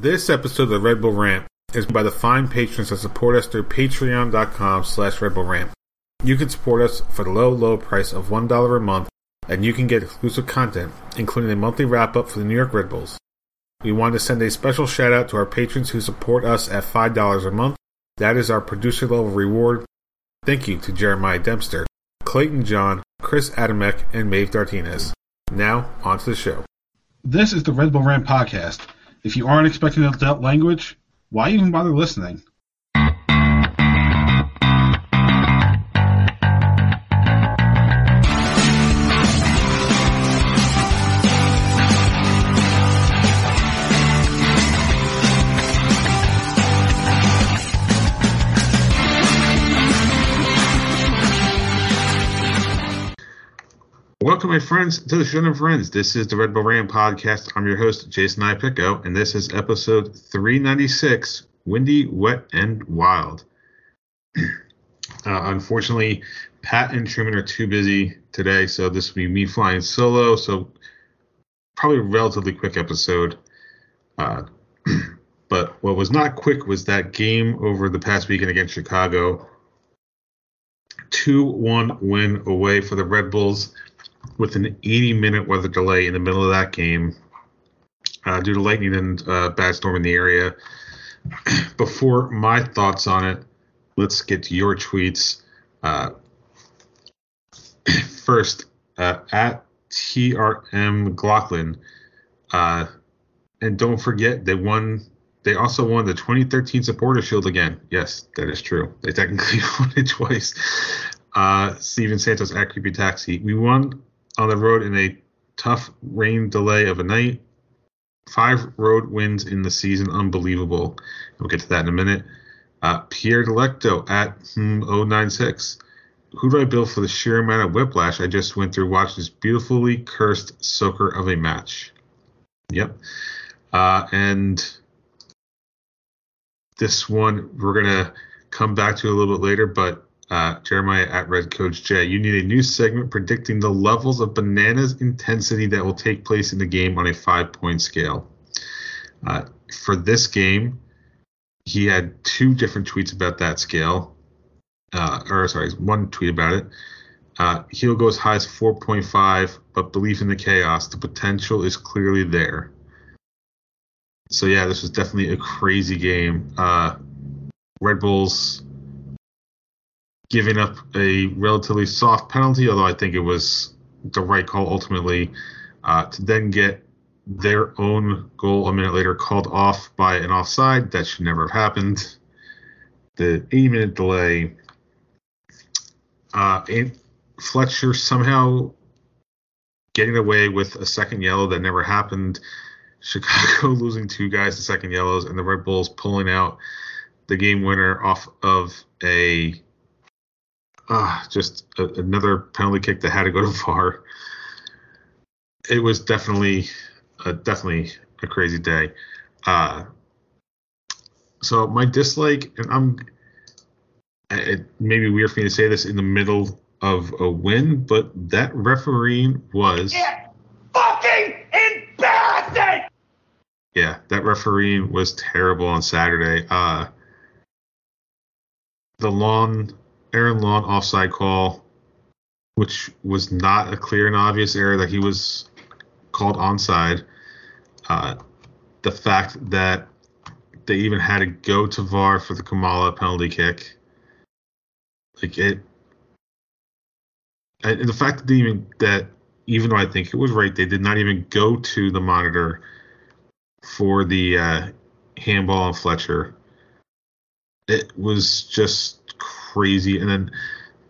This episode of the Red Bull Rant is by the fine patrons that support us through patreon.com slash Red Bull Rant. You can support us for the low, low price of $1 a month, and you can get exclusive content, including a monthly wrap-up for the New York Red Bulls. We want to send a special shout out to our patrons who support us at $5 a month. That is our producer level reward. Thank you to Jeremiah Dempster, Clayton John, Chris Adamek, and Maeve Dartinez. Now, on to the show. This is the Red Bull Rant podcast. If you aren't expecting adult language, why even bother listening? Welcome, my friends, to the show of friends. This is the Red Bull Rant podcast. I'm your host, Jason Ipico, and this is episode 396 Windy, Wet, and Wild. uh, unfortunately, Pat and Truman are too busy today, so this will be me flying solo. So, probably a relatively quick episode. Uh, but what was not quick was that game over the past weekend against Chicago. 2 1 win away for the Red Bulls with an 80 minute weather delay in the middle of that game uh, due to lightning and uh, bad storm in the area. Before my thoughts on it, let's get to your tweets. Uh, first, uh, at TRM McLaughlin, uh, and don't forget they won. They also won the 2013 Supporter Shield again. Yes, that is true. They technically won it twice. Uh, Steven Santos at Creepy Taxi. We won on the road in a tough rain delay of a night. Five road wins in the season, unbelievable. We'll get to that in a minute. Uh, Pierre Delecto at hmm, 096. Who do I build for the sheer amount of whiplash I just went through watching this beautifully cursed soaker of a match? Yep. Uh, and this one we're going to come back to a little bit later, but uh, Jeremiah at Red Coach J. You need a new segment predicting the levels of bananas intensity that will take place in the game on a five point scale. Uh, for this game, he had two different tweets about that scale. Uh, or sorry, one tweet about it. Uh, he'll go as high as 4.5, but belief in the chaos, the potential is clearly there. So yeah, this was definitely a crazy game. Uh, Red Bulls giving up a relatively soft penalty, although I think it was the right call ultimately, uh, to then get their own goal a minute later called off by an offside. That should never have happened. The 80 minute delay. Uh, Fletcher somehow getting away with a second yellow that never happened. Chicago losing two guys to second yellows, and the Red Bulls pulling out the game winner off of a uh, just a, another penalty kick that had to go to VAR. It was definitely, a, definitely a crazy day. Uh, so my dislike, and I'm, it may be weird for me to say this in the middle of a win, but that refereeing was it's fucking embarrassing. Yeah, that refereeing was terrible on Saturday. Uh, the lawn Aaron Long offside call, which was not a clear and obvious error that he was called onside. Uh, the fact that they even had to go to VAR for the Klimala penalty kick, like it, and the fact that even that even though I think it was right, they did not even go to the monitor for the uh, handball on Fletcher. It was just crazy. And then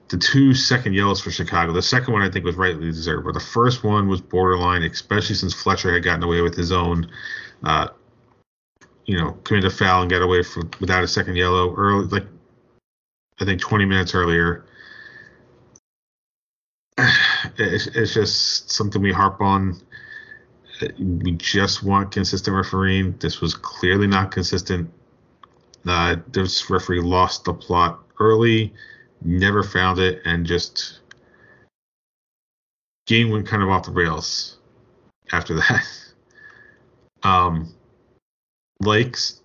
the two second yellows for Chicago. The second one I think was rightly deserved, but the first one was borderline, especially since Fletcher had gotten away with his own, uh, you know, commit a foul and got away from, without a second yellow early, like I think 20 minutes earlier. It's, it's just something we harp on. We just want consistent refereeing. This was clearly not consistent. Uh, this referee lost the plot early, never found it, and just game went kind of off the rails after that. Um, likes.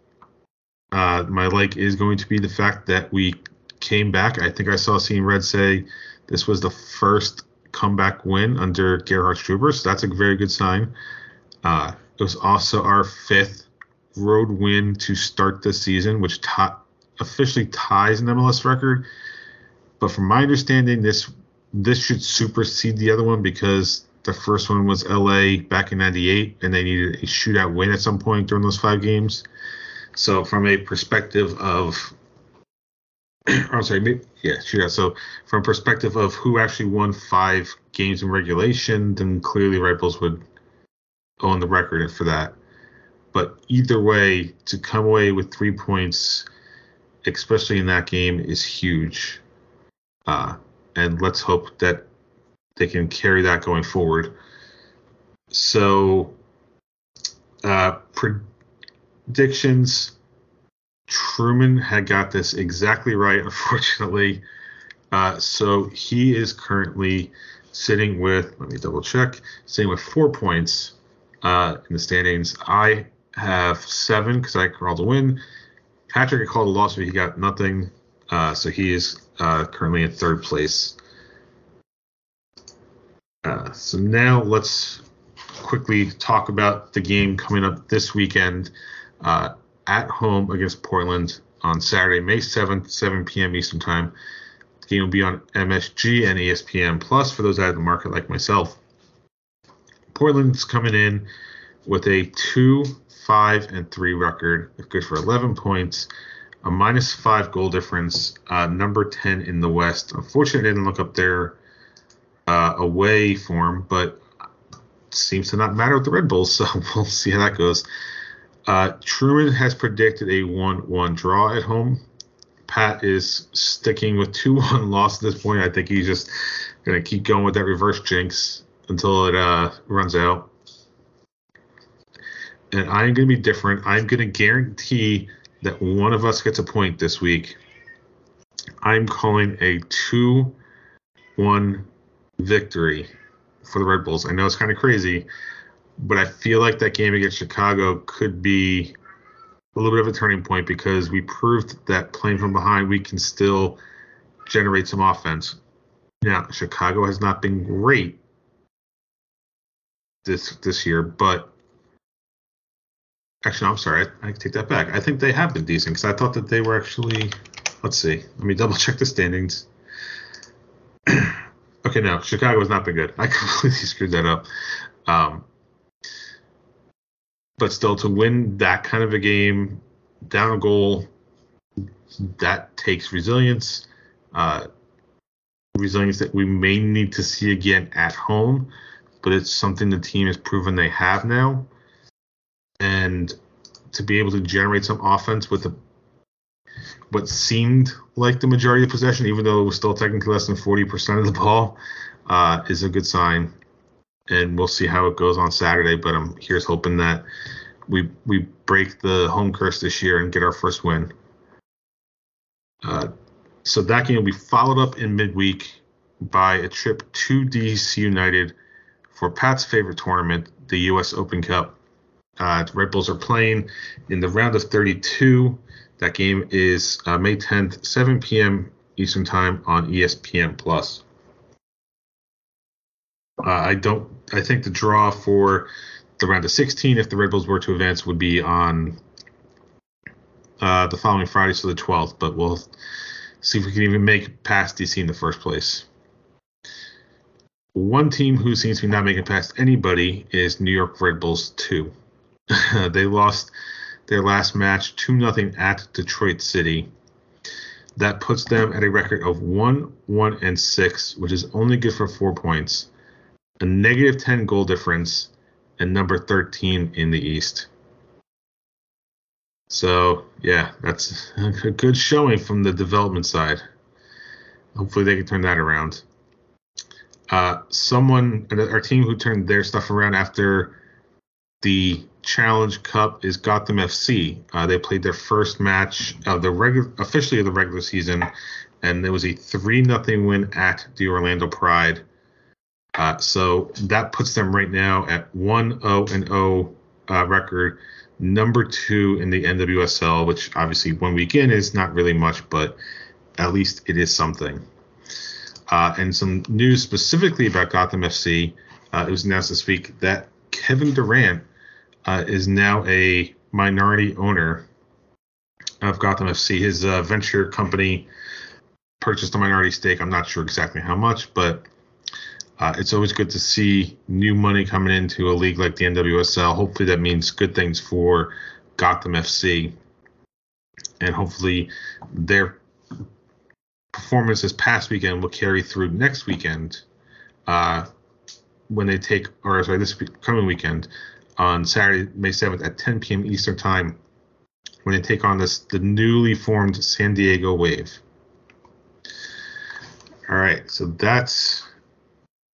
Uh, my like is going to be the fact that we came back. I think I saw Seeing Red say this was the first comeback win under Gerhard Struber, so that's a very good sign. Uh, it was also our fifth road win to start the season, which t- officially ties an MLS record. But from my understanding, this this should supersede the other one because the first one was LA back in '98, and they needed a shootout win at some point during those five games. So, from a perspective of, I'm sorry, yeah, shootout. So, from perspective of who actually won five games in regulation, then clearly Red Bulls would own the record for that. But either way, to come away with three points, especially in that game, is huge. Uh, and let's hope that they can carry that going forward. So, uh, predictions. Truman had got this exactly right, unfortunately. Uh, so he is currently sitting with, let me double check, sitting with four points uh, in the standings. I have seven because I called a win. Patrick called a loss, but he got nothing. Uh, so he is uh, currently in third place. Uh, so now let's quickly talk about the game coming up this weekend uh, at home against Portland on Saturday, May 7th, 7 p.m. Eastern Time. The game will be on MSG and ESPN Plus for those out of the market like myself. Portland's coming in with a 2 5 and 3 record, good for 11 points, a minus 5 goal difference, uh, number 10 in the West. Unfortunately, I didn't look up their uh, away form, but seems to not matter with the Red Bulls, so we'll see how that goes. Uh, Truman has predicted a 1 1 draw at home. Pat is sticking with 2 1 loss at this point. I think he's just going to keep going with that reverse jinx until it uh, runs out. And I'm going to be different. I'm going to guarantee that one of us gets a point this week. I'm calling a 2 1 victory for the Red Bulls. I know it's kind of crazy, but I feel like that game against Chicago could be a little bit of a turning point because we proved that playing from behind we can still generate some offense. Now, Chicago has not been great this this year, but actually, I'm sorry, I, I take that back. I think they have been decent because I thought that they were actually. Let's see. Let me double check the standings. okay, no, Chicago has not been good. I completely screwed that up. Um, but still, to win that kind of a game, down a goal, that takes resilience. Uh, resilience that we may need to see again at home, but it's something the team has proven they have now. And to be able to generate some offense with the what seemed like the majority of possession, even though it was still technically less than 40% of the ball, uh, is a good sign. And we'll see how it goes on Saturday. But I'm here's hoping that we we break the home curse this year and get our first win. Uh, so that game will be followed up in midweek by a trip to DC United for Pat's favorite tournament, the U.S. Open Cup. Uh, the Red Bulls are playing in the round of 32. That game is uh, May 10th, 7 p.m. Eastern Time on ESPN Plus. Uh, I don't. I think the draw for the round of 16, if the Red Bulls were to advance, would be on uh, the following Friday, so the 12th. But we'll see if we can even make past DC in the first place. One team who seems to be not making past anybody is New York Red Bulls 2. they lost their last match 2 0 at Detroit City. That puts them at a record of 1 1 and 6, which is only good for 4 points, a negative 10 goal difference, and number 13 in the East. So, yeah, that's a good showing from the development side. Hopefully, they can turn that around. Uh, someone, our team who turned their stuff around after the Challenge Cup is Gotham FC. Uh, they played their first match of the regular, officially of the regular season, and there was a three nothing win at the Orlando Pride. Uh, so that puts them right now at one 0 and 0 uh, record. number two in the NWSL, which obviously one week in is not really much, but at least it is something. Uh, and some news specifically about Gotham FC. Uh, it was announced this week that Kevin Durant uh, is now a minority owner of Gotham FC. His uh, venture company purchased a minority stake. I'm not sure exactly how much, but uh, it's always good to see new money coming into a league like the NWSL. Hopefully, that means good things for Gotham FC, and hopefully, their performance this past weekend will carry through next weekend uh, when they take, or sorry, this coming weekend on Saturday, May 7th at 10 p.m. Eastern Time when they take on this the newly formed San Diego Wave. All right, so that's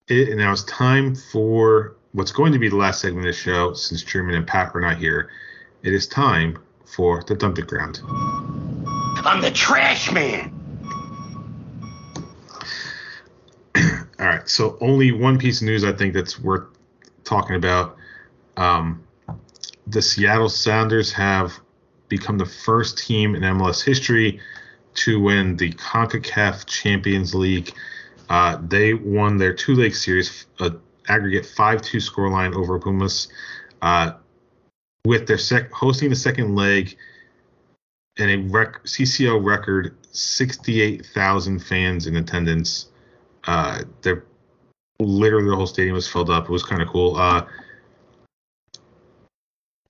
it, and now it's time for what's going to be the last segment of the show since Truman and Pat are not here. It is time for the dumping ground. I'm the trash man. All right, so only one piece of news I think that's worth talking about. Um, the Seattle Sounders have become the first team in MLS history to win the CONCACAF Champions League. Uh, they won their two leg series, uh, aggregate 5 2 scoreline over Pumas, uh, with their sec- hosting the second leg and a rec- CCL record 68,000 fans in attendance. Uh, they're literally the whole stadium was filled up. It was kind of cool. Uh,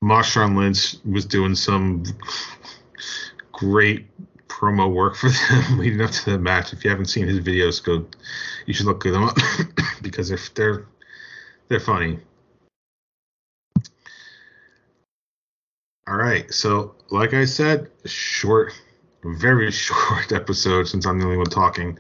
Marshawn Lynch was doing some great promo work for them leading up to the match. If you haven't seen his videos, go. You should look them up because they're they're they're funny. All right, so like I said, short, very short episode since I'm the only one talking.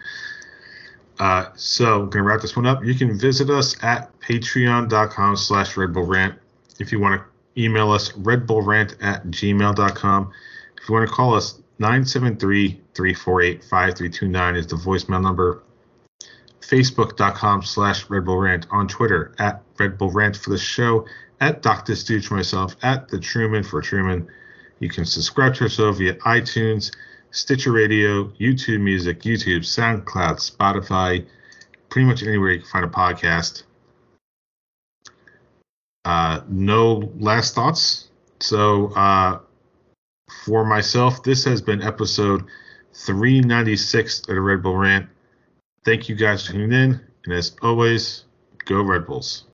Uh, so I'm gonna wrap this one up. You can visit us at patreon.com slash Red Bull Rant if you want to email us redbullrant at gmail.com. If you want to call us, 973-348-5329 is the voicemail number. Facebook.com slash redbullrant on Twitter at redbullrant for the show, at Dr. Stooge myself, at the Truman for Truman. You can subscribe to our show via iTunes, Stitcher Radio, YouTube Music, YouTube, SoundCloud, Spotify, pretty much anywhere you can find a podcast. Uh, no last thoughts. So, uh, for myself, this has been episode 396 of the Red Bull Rant. Thank you guys for tuning in. And as always, go Red Bulls.